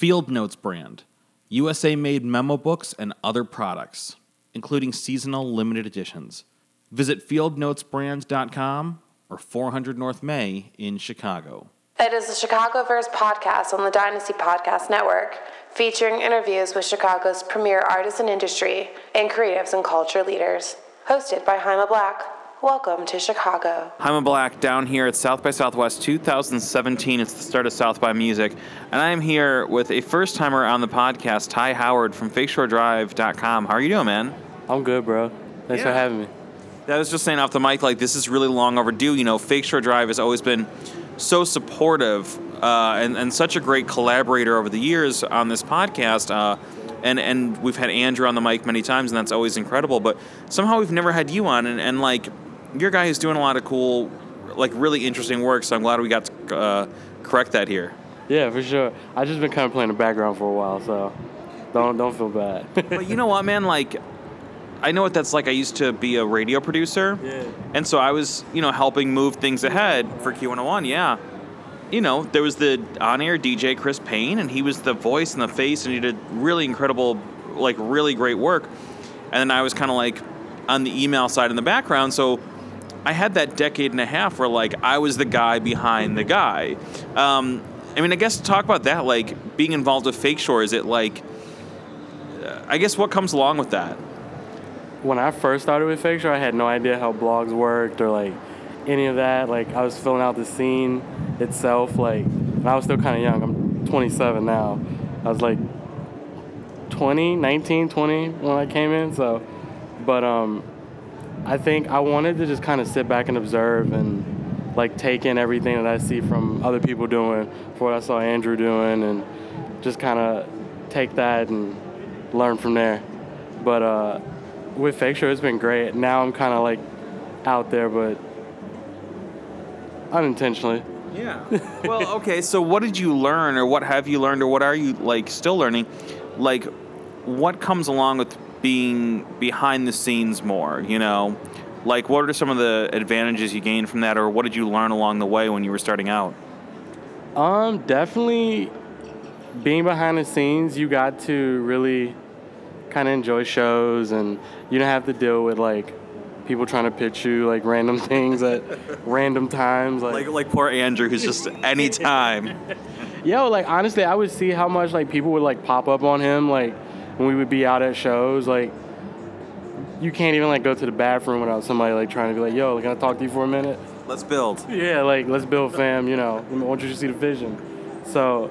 Field Notes brand, USA made memo books and other products, including seasonal limited editions. Visit fieldnotesbrand.com or 400 North May in Chicago. It is the Chicago Chicagoverse podcast on the Dynasty Podcast Network, featuring interviews with Chicago's premier artists and industry and creatives and culture leaders. Hosted by Jaime Black. Welcome to Chicago. I'm a Black down here at South by Southwest 2017. It's the start of South by Music. And I am here with a first timer on the podcast, Ty Howard from FakeshoreDrive.com. How are you doing, man? I'm good, bro. Thanks Yeah. for having me. I was just saying off the mic, like this is really long overdue. You know, Fake Shore Drive has always been so supportive uh, and and such a great collaborator over the years on this podcast. Uh, and and we've had Andrew on the mic many times, and that's always incredible. But somehow we've never had you on, and, and like you're guy who's doing a lot of cool, like really interesting work. So I'm glad we got to uh, correct that here. Yeah, for sure. I just been kind of playing the background for a while, so don't don't feel bad. but you know what, man? Like, I know what that's like. I used to be a radio producer. Yeah. And so I was, you know, helping move things ahead for Q101. Yeah. You know, there was the on air DJ Chris Payne, and he was the voice and the face, and he did really incredible, like, really great work. And then I was kind of like on the email side in the background. So I had that decade and a half where, like, I was the guy behind the guy. Um, I mean, I guess to talk about that, like, being involved with Fake Shore, is it like, uh, I guess what comes along with that? when I first started with Fake Shore, I had no idea how blogs worked or like any of that. Like I was filling out the scene itself. Like I was still kind of young. I'm 27 now. I was like 20, 19, 20 when I came in. So, but um, I think I wanted to just kind of sit back and observe and like take in everything that I see from other people doing, for what I saw Andrew doing, and just kind of take that and learn from there. But uh, with Fake Shore, it's been great. Now I'm kind of like out there, but unintentionally. Yeah. well, okay. So, what did you learn, or what have you learned, or what are you like still learning? Like, what comes along with being behind the scenes more? You know, like what are some of the advantages you gained from that, or what did you learn along the way when you were starting out? Um, definitely being behind the scenes, you got to really kind of enjoy shows, and you don't have to deal with like people trying to pitch you like random things at random times. Like, like poor Andrew, who's just anytime. Yo, like honestly, I would see how much like people would like pop up on him, like when we would be out at shows. Like, you can't even like go to the bathroom without somebody like trying to be like, "Yo, can I talk to you for a minute?" Let's build. Yeah, like let's build fam. You know, I want you to see the vision. So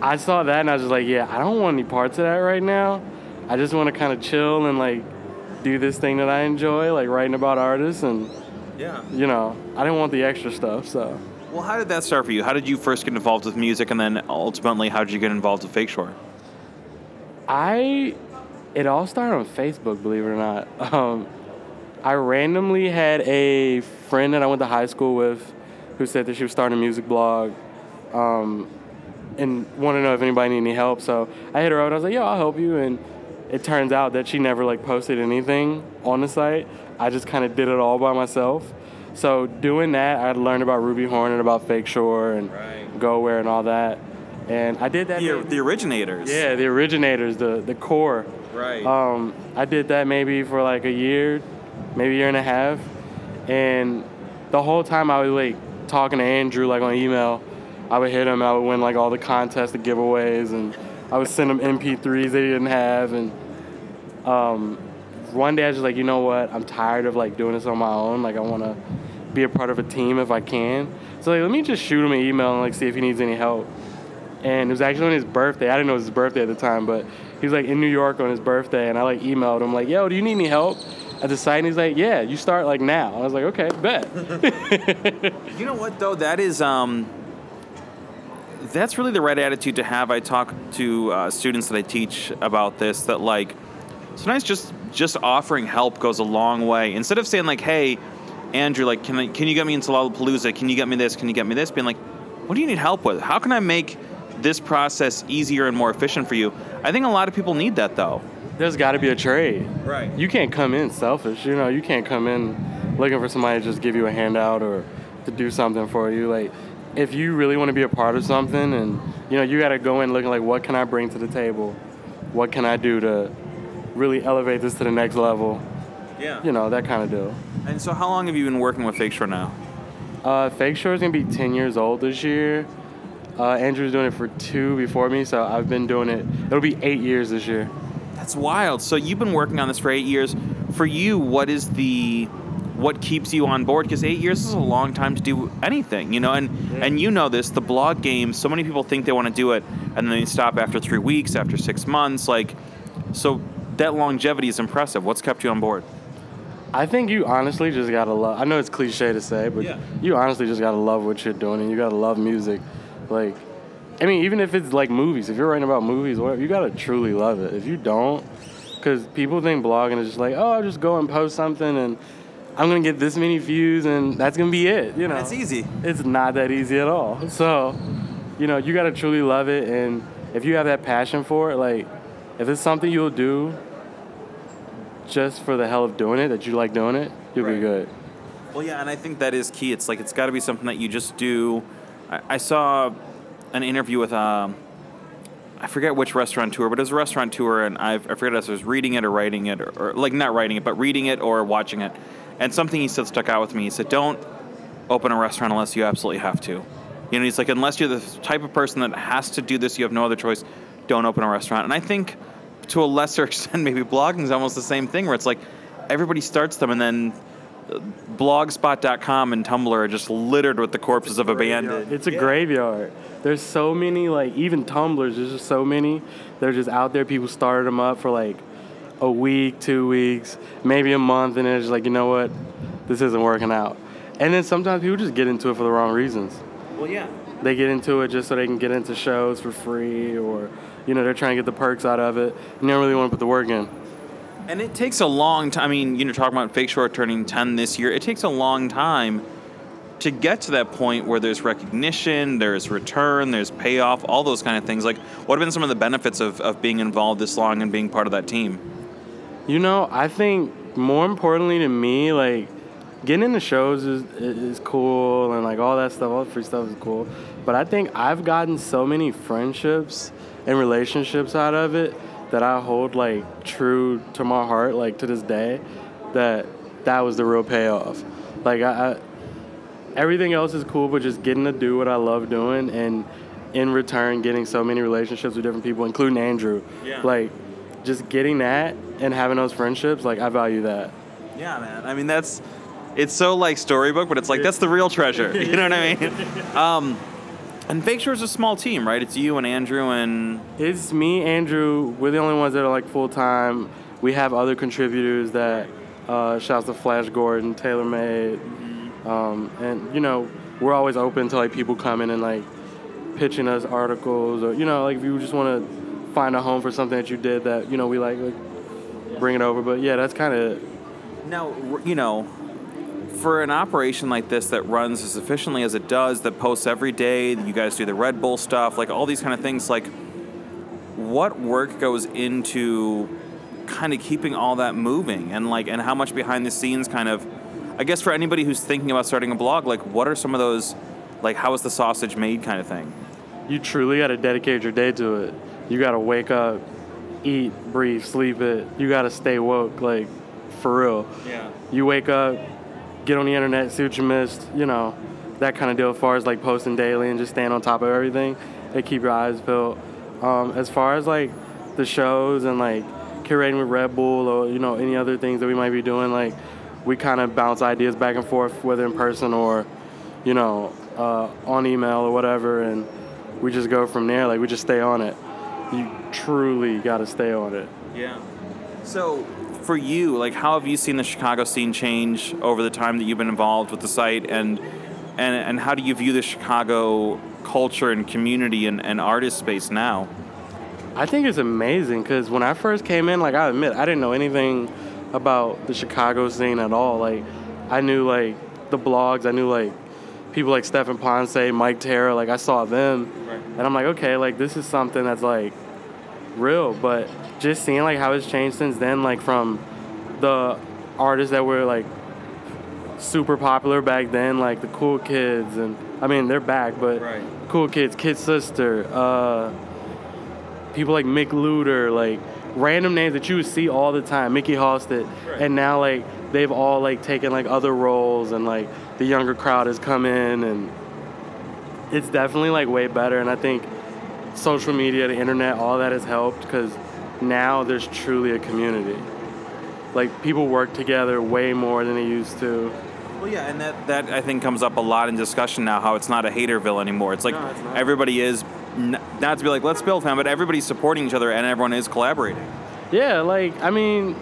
I saw that and I was just like, yeah, I don't want any parts of that right now. I just want to kind of chill and like do this thing that I enjoy, like writing about artists, and Yeah. you know, I didn't want the extra stuff. So. Well, how did that start for you? How did you first get involved with music, and then ultimately, how did you get involved with Fake Shore? I it all started on Facebook, believe it or not. Um, I randomly had a friend that I went to high school with who said that she was starting a music blog um, and wanted to know if anybody needed any help. So I hit her up and I was like, yo, I'll help you. And it turns out that she never like posted anything on the site. I just kind of did it all by myself. So doing that, I learned about Ruby Hornet and about Fake Shore and Right. GoWhere and all that. And I did that. The, the originators. Yeah, the originators, the the core. Right. Um, I did that maybe for like a year, maybe a year and a half, and the whole time I was like talking to Andrew like on email. I would hit him. I would win like all the contests, the giveaways, and I would send him MP3s that he didn't have. And um, one day I was just like, you know what? I'm tired of like doing this on my own. Like I want to be a part of a team if I can. So like, let me just shoot him an email and like see if he needs any help and it was actually on his birthday. I didn't know it was his birthday at the time, but he was like in New York on his birthday, and I like emailed him like, "Yo, do you need any help at the site?" And he's like, "Yeah, you start like now." I was like, "Okay, bet." You know what though? That is um that's really the right attitude to have. I talk to uh, students that I teach about this that like sometimes just just offering help goes a long way. Instead of saying like, "Hey, Andrew, like can I, can you get me into Lollapalooza? Can you get me this? Can you get me this?" Being like, "What do you need help with? How can I make this process easier and more efficient for you?" I think a lot of people need that though. There's got to be a trade. Right. You can't come in selfish. You know, you can't come in looking for somebody to just give you a handout or to do something for you. Like, if you really want to be a part of something and you know, you got to go in looking like, what can I bring to the table? What can I do to really elevate this to the next level? Yeah. You know, that kind of deal. And so, how long have you been working with Fake Shore now? Uh, Fake Shore is gonna be 10 years old this year. Uh, Andrew's doing it for two before me, so I've been doing it. It'll be eight years this year. That's wild. So you've been working on this for eight years. For you, what is the what keeps you on board? Because eight years is a long time to do anything, you know. And and you know this, the blog game. So many people think they want to do it, and then they stop after three weeks, after six months. Like, so that longevity is impressive. What's kept you on board? I think you honestly just gotta love. I know it's cliche to say, but Yeah. you honestly just gotta love what you're doing, and you gotta love music. Like, I mean, even if it's like movies, if you're writing about movies, or whatever, you gotta truly love it. If you don't, because people think blogging is just like, oh, I'll just go and post something, and I'm gonna get this many views, and that's gonna be it. You know, It's easy. it's not that easy at all. So, you know, you gotta truly love it, and if you have that passion for it, like, if it's something you'll do just for the hell of doing it, that you like doing it, you'll Right. be good. Well, yeah, and I think that is key. It's like it's got to be something that you just do. I, I saw an interview with um, I forget which restaurateur, but it was a restaurateur, and I, I forget if I was reading it or writing it, or, or like not writing it, but reading it or watching it. And something he said stuck out with me. He said, "Don't open a restaurant unless you absolutely have to." You know, he's like, unless you're the type of person that has to do this, you have no other choice. Don't open a restaurant. And I think, to a lesser extent, maybe blogging is almost the same thing, where it's like everybody starts them, and then blogspot.com and Tumblr are just littered with the corpses of abandoned. It's a Yeah. graveyard. There's so many, like, even Tumblrs, there's just so many. They're just out there. People started them up for like a week, two weeks, maybe a month, and it's just like, you know what? This isn't working out. And then sometimes people just get into it for the wrong reasons. Well, yeah. They get into it just so they can get into shows for free, or, you know, they're trying to get the perks out of it, and they don't really want to put the work in. And it takes a long time. I mean, you know, talking about Fake Shore turning 10 this year, it takes a long time to get to that point where there's recognition, there's return, there's payoff, all those kind of things. Like, what have been some of the benefits of, of being involved this long and being part of that team? You know, I think more importantly to me, like getting into shows is is cool and like all that stuff, all the free stuff is cool. But I think I've gotten so many friendships and relationships out of it that I hold like true to my heart, like to this day, that that was the real payoff. Like I, I everything else is cool, but just getting to do what I love doing and in return getting so many relationships with different people, including Andrew. Yeah. Like just getting that and having those friendships, like I value that. Yeah, man. I mean, that's it's so like storybook, but it's like that's the real treasure. You know what I mean? Um, and Fake Shore's is a small team, right? It's you and Andrew and It's me, Andrew. We're the only ones that are like full time. We have other contributors that uh, shouts to Flash Gordon, Taylor Made, um, and you know we're always open to like people coming and like pitching us articles or you know like if you just want to find a home for something that you did that you know we like, like bring it over. But yeah, that's kind of Now, you know, for an operation like this that runs as efficiently as it does, that posts every day, you guys do the Red Bull stuff, like all these kind of things, like what work goes into kind of keeping all that moving and like and how much behind the scenes kind of I guess for anybody who's thinking about starting a blog, like what are some of those like how is the sausage made kind of thing? you truly got to dedicate your day to it. You got to wake up, eat, breathe, sleep it. You got to stay woke, like for real. Yeah. You wake up, get on the internet, see what you missed, you know, that kind of deal. As far as like posting daily and just staying on top of everything, and keep your eyes peeled. Um, as far as like the shows and like curating with Red Bull or you know any other things that we might be doing, like we kind of bounce ideas back and forth, whether in person or you know uh, on email or whatever, and we just go from there. Like we just stay on it. You truly got to stay on it. Yeah. So, for you, like, how have you seen the Chicago scene change over the time that you've been involved with the site, and and and how do you view the Chicago culture and community and, and artist space now? I think it's amazing because when I first came in, like I admit, I didn't know anything about the Chicago scene at all. Like, I knew like the blogs, I knew like people like Stephen Ponce, Mic Terror. Like I saw them, Right. and I'm like, okay, like this is something that's like real. But just seeing like how it's changed since then, like from the artists that were like super popular back then, like the cool kids, and I mean they're back, but Right. Cool Kids, Kid Sister, uh, people like Mick Luder, like random names that you would see all the time, Mikkey Halsted, Right. and now like they've all like taken like other roles and like the younger crowd has come in and it's definitely like way better and I think social media, the internet, all that has helped because now there's truly a community. Like people work together way more than they used to. Well, yeah, and that, that I think comes up a lot in discussion now. How it's not a haterville anymore. It's like No, it's everybody is n- not to be like let's build fan, but everybody's supporting each other and everyone is collaborating. Yeah, like I mean,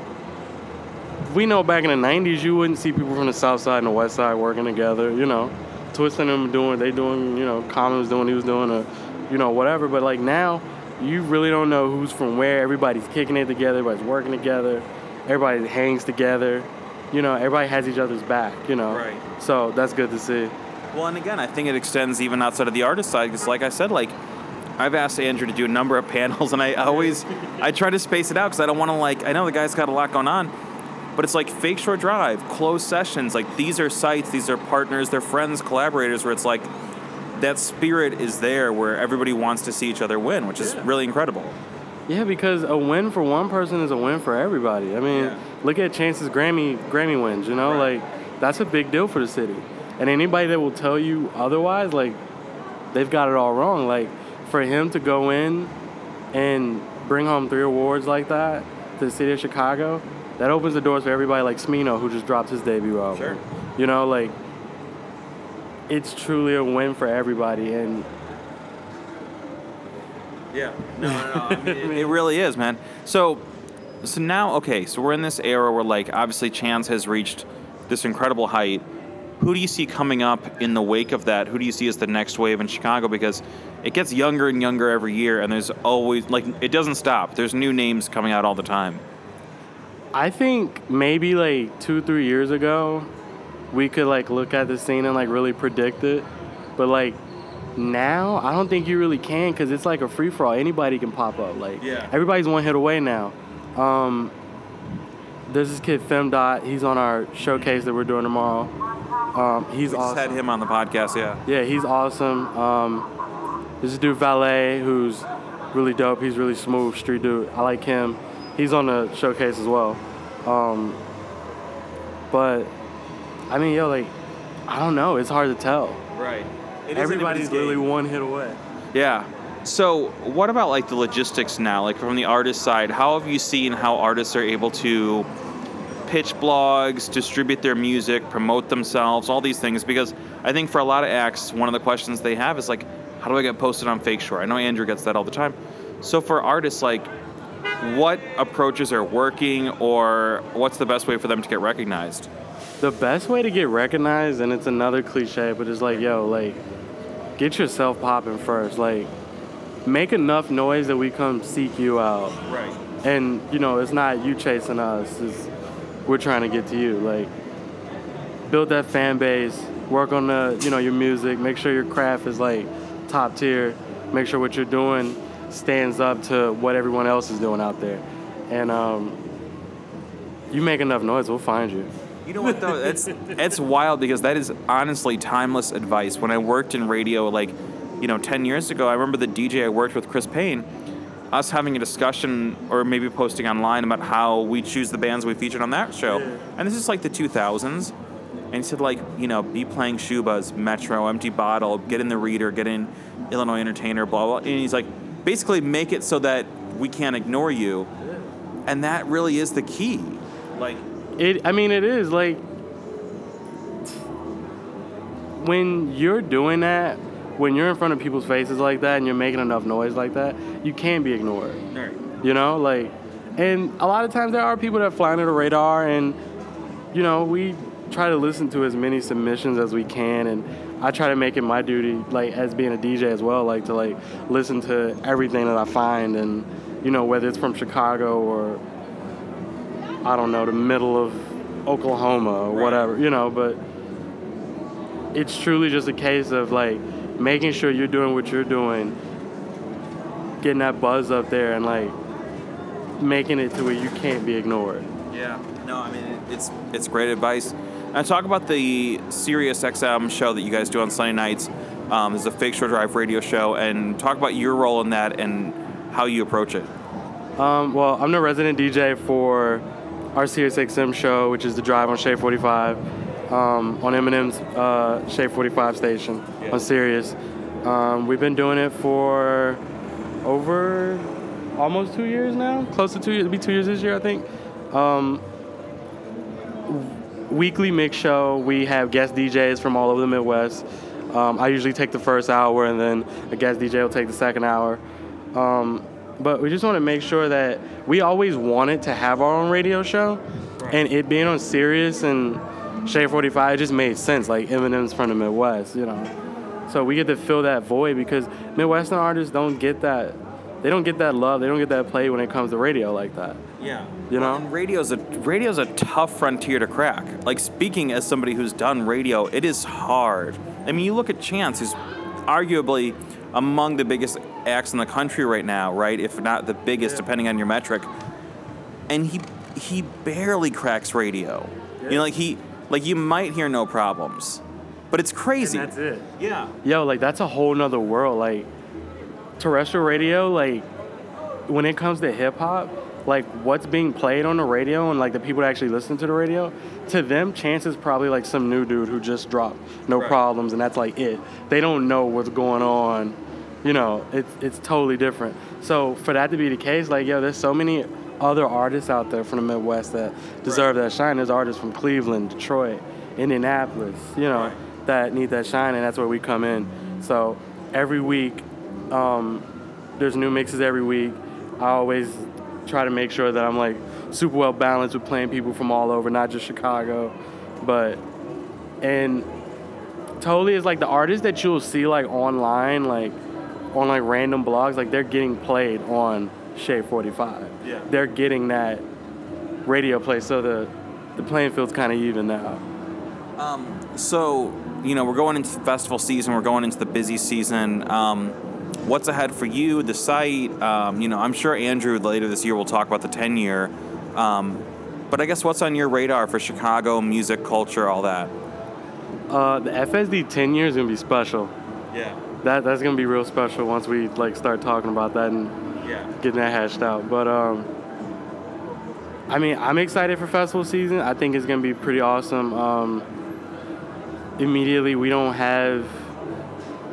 we know back in the '90s you wouldn't see people from the South Side and the West Side working together. You know, twisting them doing they doing you know Common was doing he was doing a you know whatever. But like now, you really don't know who's from where. Everybody's kicking it together. Everybody's working together. Everybody hangs together. You know, everybody has each other's back. You know, Right. So that's good to see. Well, and again, I think it extends even outside of the artist side because, like I said, like I've asked Andrew to do a number of panels, and I always I try to space it out because I don't want to like I know the guy's got a lot going on, but it's like Fake Shore Drive, closed sessions. Like these are sites, these are partners, they're friends, collaborators. Where it's like that spirit is there, where everybody wants to see each other win, which is really incredible. Yeah, because a win for one person is a win for everybody. I mean, Yeah. look at Chance's Grammy Grammy wins. You know, Right. like that's a big deal for the city. And anybody that will tell you otherwise, like they've got it all wrong. Like for him to go in and bring home three awards like that to the city of Chicago, that opens the doors for everybody like Smino who just dropped his debut album. Sure. You know, like it's truly a win for everybody and Yeah. No, no, no. I mean, it, it really is, man. So, so now, okay, so we're in this era where, like, obviously Chance has reached this incredible height. Who do you see coming up in the wake of that? Who do you see as the next wave in Chicago? Because it gets younger and younger every year, and there's always, like, it doesn't stop. There's new names coming out all the time. I think maybe like two, three years ago, we could like look at the scene and like really predict it. But like now, I don't think you really can because it's like a free for all. Anybody can pop up. Like Yeah. everybody's one hit away now. Um, there's this kid Femdot. He's on our showcase that we're doing tomorrow. Um, he's We just awesome. had him on the podcast, yeah. Yeah, he's awesome. Um, there's this dude Valet who's really dope. He's really smooth, street dude. I like him. He's on the showcase as well. Um, but I mean, yo, like, I don't know. It's hard to tell. Right. Everybody's literally one hit away. Yeah. So, what about like the logistics now? Like from the artist side, how have you seen how artists are able to pitch blogs, distribute their music, promote themselves, all these things? Because I think for a lot of acts, one of the questions they have is like, how do I get posted on Fake Shore? I know Andrew gets that all the time. So for artists, like, what approaches are working, or what's the best way for them to get recognized? The best way to get recognized, and it's another cliche, but it's like, yo, like, get yourself popping first. Like, make enough noise that we come seek you out. Right. and you know it's not you chasing us it's we're trying to get to you like build that fan base work on the you know your music make sure your craft is like top tier make sure what you're doing stands up to what everyone else is doing out there and um, you make enough noise we'll find you You know what though? That's it's wild because that is honestly timeless advice. When I worked in radio, like you know, ten years ago, I remember the DJ I worked with, Chris Payne, us having a discussion or maybe posting online about how we choose the bands we featured on that show. And this is like the 2000s. And he said like, you know, be playing Schubas, Metro, Empty Bottle, get in the Reader, get in Illinois Entertainer, blah blah. And he's like, basically make it so that we can't ignore you. And that really is the key. Like. It. I mean, it is like when you're doing that, when you're in front of people's faces like that, and you're making enough noise like that, you can't be ignored. Right. You know, like, and a lot of times there are people that fly under the radar, and you know, we try to listen to as many submissions as we can, and I try to make it my duty, like as being a DJ as well, like to like listen to everything that I find, and you know, whether it's from Chicago or I don't know, the middle of Oklahoma or Right. whatever, you know, but it's truly just a case of like making sure you're doing what you're doing, getting that buzz up there and like making it to where you can't be ignored. Yeah. No, I mean it's it's great advice. And talk about the Sirius XM show that you guys do on Sunday nights. Um, there's a Fake Shore Drive radio show, and talk about your role in that and how you approach it. Um, well, I'm the resident DJ for our Sirius XM show, which is the Drive on Shade 45, um, on Eminem's uh, Shade 45 station Yeah. on Sirius. Um, we've been doing it for over almost two years now, close to two years. It'll be two years this year, I think. Um, weekly mix show. We have guest DJs from all over the Midwest. Um, I usually take the first hour, and then a guest DJ will take the second hour. Um, but we just want to make sure that we always wanted to have our own radio show, and it being on Sirius and Shade 45 it just made sense. Like Eminem's from the Midwest, you know. So we get to fill that void because Midwestern artists don't get that. They don't get that love. They don't get that play when it comes to radio like that. Yeah. You know? and radio's a radio's a tough frontier to crack. Like speaking as somebody who's done radio, it is hard. I mean, you look at Chance, who's arguably among the biggest acts in the country right now, right? If not the biggest, depending on your metric. And he he barely cracks radio. You know, like he like you might hear no problems, but it's crazy. That's it. Yeah. Yo, like that's a whole nother world. Like terrestrial radio, like when it comes to hip hop, like what's being played on the radio and like the people that actually listen to the radio, to them, Chance is probably like some new dude who just dropped no Right. problems and that's like it. They don't know what's going on. You know, it's it's totally different. So for that to be the case, like yo, there's so many other artists out there from the Midwest that deserve that shine. There's artists from Cleveland, Detroit, Indianapolis, you know, Right. that need that shine, and that's where we come in. So every week, um, there's new mixes every week. I always try to make sure that I'm like super well balanced with playing people from all over, not just Chicago, but and totally is like the artists that you'll see like online, like on like random blogs, like they're getting played on Shade 45. Yeah. They're getting that radio play, so the the playing field's kind of even now. Um, so, you know, we're going into the festival season. We're going into the busy season. Um, what's ahead for you, the site? Um, you know, I'm sure Andrew later this year will talk about the 10 year. Um, but I guess what's on your radar for Chicago music, culture, all that? Uh, the FSD 10 year is gonna be special. Yeah. That that's gonna be real special once we like start talking about that and Yeah. getting that hashed out. But um, I mean, I'm excited for festival season. I think it's gonna be pretty awesome. Um, immediately, we don't have.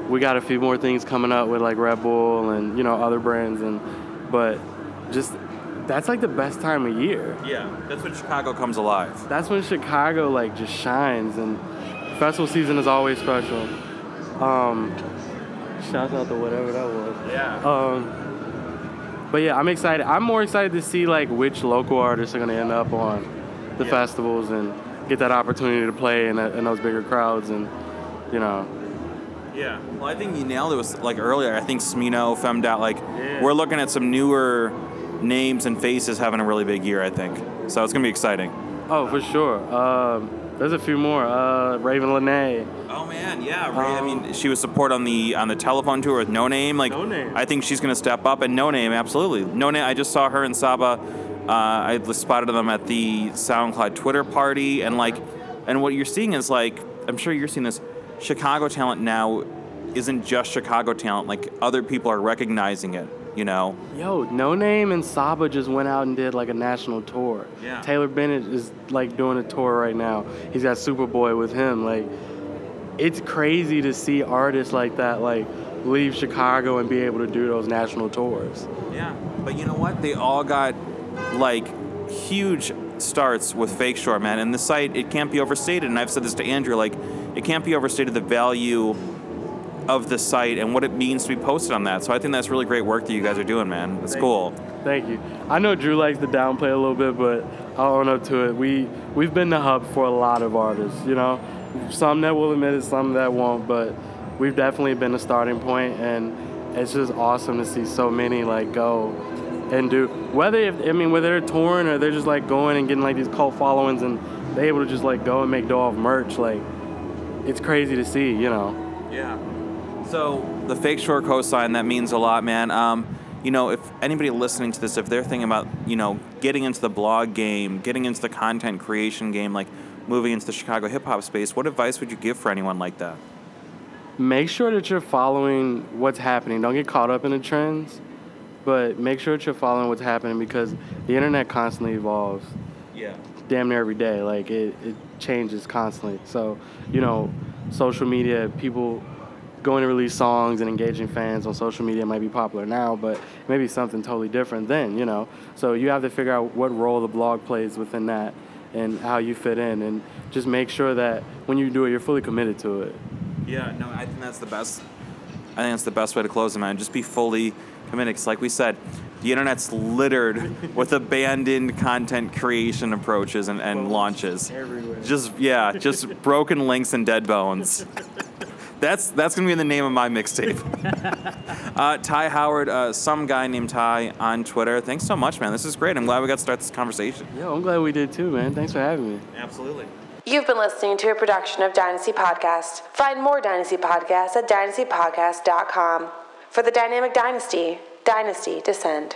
We got a few more things coming up with like Red Bull and you know other brands and, but just that's like the best time of year. Yeah. That's when Chicago comes alive. That's when Chicago like just shines and festival season is always special. Um, shouts out to whatever that was. Yeah. Um, but yeah, I'm excited. I'm more excited to see like which local artists are gonna end up on the Yeah. festivals and get that opportunity to play in, that, in those bigger crowds and you know. Yeah. Well, I think you nailed it. Was like earlier. I think Smino, Femdot. Like Yeah. we're looking at some newer names and faces having a really big year. I think. So it's gonna be exciting. Oh, for sure. Um, there's a few more. Uh, Ravyn Lenae. Oh man, yeah. Ray, I Um, mean, she was support on the on the Telefone tour with Noname. Like, Noname. I think she's gonna step up. And Noname, absolutely. Noname. I just saw her and Saba. Uh, I spotted them at the SoundCloud Twitter party, and like, and what you're seeing is like, I'm sure you're seeing this. Chicago talent now isn't just Chicago talent. Like other people are recognizing it. You know. Yo, Noname and Saba just went out and did like a national tour. Yeah. Taylor Bennett is like doing a tour right now. He's got Superboy with him. Like, it's crazy to see artists like that like leave Chicago and be able to do those national tours. Yeah, but you know what? They all got like huge starts with Fake Shore, man. And the site, it can't be overstated. And I've said this to Andrew, like, it can't be overstated the value of the site and what it means to be posted on that. So I think that's really great work that you guys are doing, man. It's cool. Thank you. I know Drew likes to downplay a little bit, but I'll own up to it. We we've been the hub for a lot of artists. You know, some that will admit it, some that won't, but we've definitely been a starting point, and it's just awesome to see so many like go and do. Whether if, I mean whether they're touring or they're just like going and getting like these cult followings and they're able to just like go and make dough off merch. Like it's crazy to see. You know. Yeah. So the Fake Shore cosign, that means a lot, man. Um, you know, if anybody listening to this, if they're thinking about, you know, getting into the blog game, getting into the content creation game, like moving into the Chicago hip hop space, what advice would you give for anyone like that? make sure that you're following what's happening. Don't get caught up in the trends, but make sure that you're following what's happening because the internet constantly evolves. Yeah. Damn near every day. Like it, it changes constantly. So, you know, social media, people going to release songs and engaging fans on social media might be popular now, but maybe something totally different then, you know. So you have to figure out what role the blog plays within that and how you fit in and just make sure that when you do it you're fully committed to it. Yeah, no, I think that's the best. I think that's the best way to close it, man. Just be fully committed. Because, like we said, the internet's littered with abandoned content creation approaches and, and launches. Everywhere. Just yeah, just broken links and dead bones. That's that's gonna be the name of my mixtape. uh, Ty Howard, uh, some guy named Ty on Twitter. Thanks so much, man. This is great. I'm glad we got to start this conversation. Yeah, I'm glad we did too, man. Thanks for having me. Absolutely. You've been listening to a production of Dynasty Podcast. Find more Dynasty Podcasts at dynastypodcast.com. For the Dynamic Dynasty, Dynasty Descend.